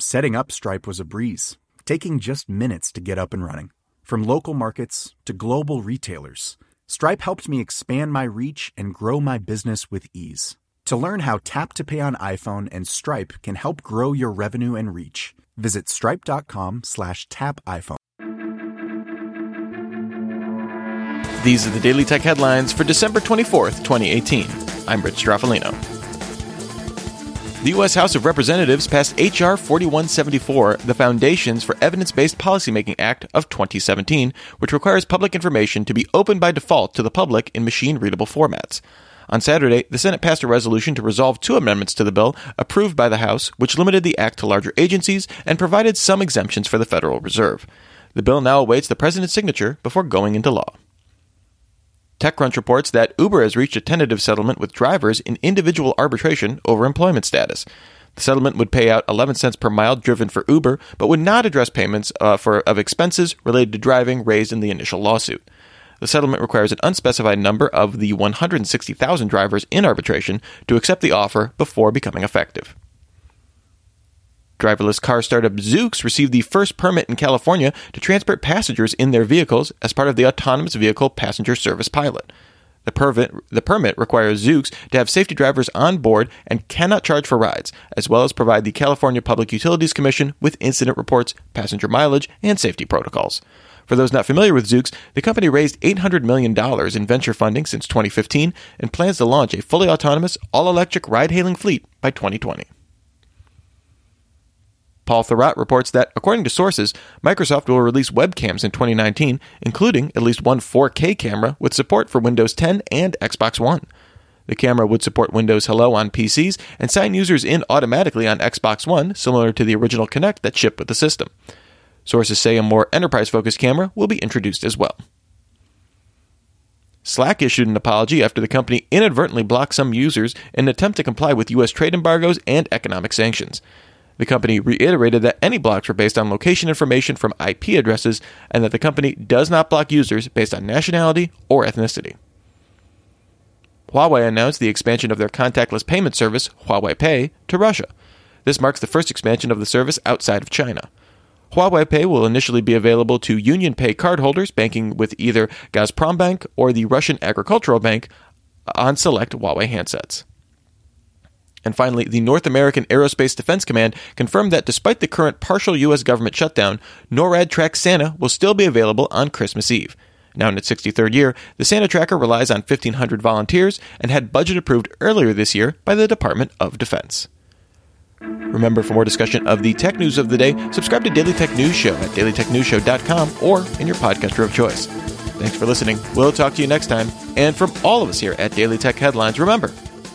Setting up Stripe was a breeze, taking just minutes to get up and running. From local markets to global retailers, Stripe helped me expand my reach and grow my business with ease. To learn how Tap to Pay on iPhone and Stripe can help grow your revenue and reach, visit stripe.com slash tap iPhone. These are the Daily Tech headlines for December 24th, 2018. I'm Rich Stroffolino. The U.S. House of Representatives passed H.R. 4174, the Foundations for Evidence Based Policymaking Act of 2017, which requires public information to be open by default to the public in machine readable formats. On Saturday, the Senate passed a resolution to resolve two amendments to the bill approved by the House, which limited the act to larger agencies and provided some exemptions for the Federal Reserve. The bill now awaits the President's signature before going into law. TechCrunch reports that Uber has reached a tentative settlement with drivers in individual arbitration over employment status. The settlement would pay out 11 cents per mile driven for Uber, but would not address payments uh, for of expenses related to driving raised in the initial lawsuit. The settlement requires an unspecified number of the 160,000 drivers in arbitration to accept the offer before becoming effective. Driverless car startup Zoox received the first permit in California to transport passengers in their vehicles as part of the Autonomous Vehicle Passenger Service pilot. The permit, the permit requires Zoox to have safety drivers on board and cannot charge for rides, as well as provide the California Public Utilities Commission with incident reports, passenger mileage, and safety protocols. For those not familiar with Zoox, the company raised $800 million in venture funding since 2015 and plans to launch a fully autonomous, all electric ride hailing fleet by 2020. Paul Thurrott reports that, according to sources, Microsoft will release webcams in 2019, including at least one 4K camera with support for Windows 10 and Xbox One. The camera would support Windows Hello on PCs and sign users in automatically on Xbox One, similar to the original Kinect that shipped with the system. Sources say a more enterprise focused camera will be introduced as well. Slack issued an apology after the company inadvertently blocked some users in an attempt to comply with U.S. trade embargoes and economic sanctions. The company reiterated that any blocks were based on location information from IP addresses and that the company does not block users based on nationality or ethnicity. Huawei announced the expansion of their contactless payment service, Huawei Pay, to Russia. This marks the first expansion of the service outside of China. Huawei Pay will initially be available to Union Pay cardholders banking with either Gazprombank or the Russian Agricultural Bank on select Huawei handsets. And finally, the North American Aerospace Defense Command confirmed that despite the current partial U.S. government shutdown, NORAD Track Santa will still be available on Christmas Eve. Now in its 63rd year, the Santa Tracker relies on 1,500 volunteers and had budget approved earlier this year by the Department of Defense. Remember, for more discussion of the tech news of the day, subscribe to Daily Tech News Show at dailytechnewsshow.com or in your podcaster of choice. Thanks for listening. We'll talk to you next time. And from all of us here at Daily Tech Headlines, remember,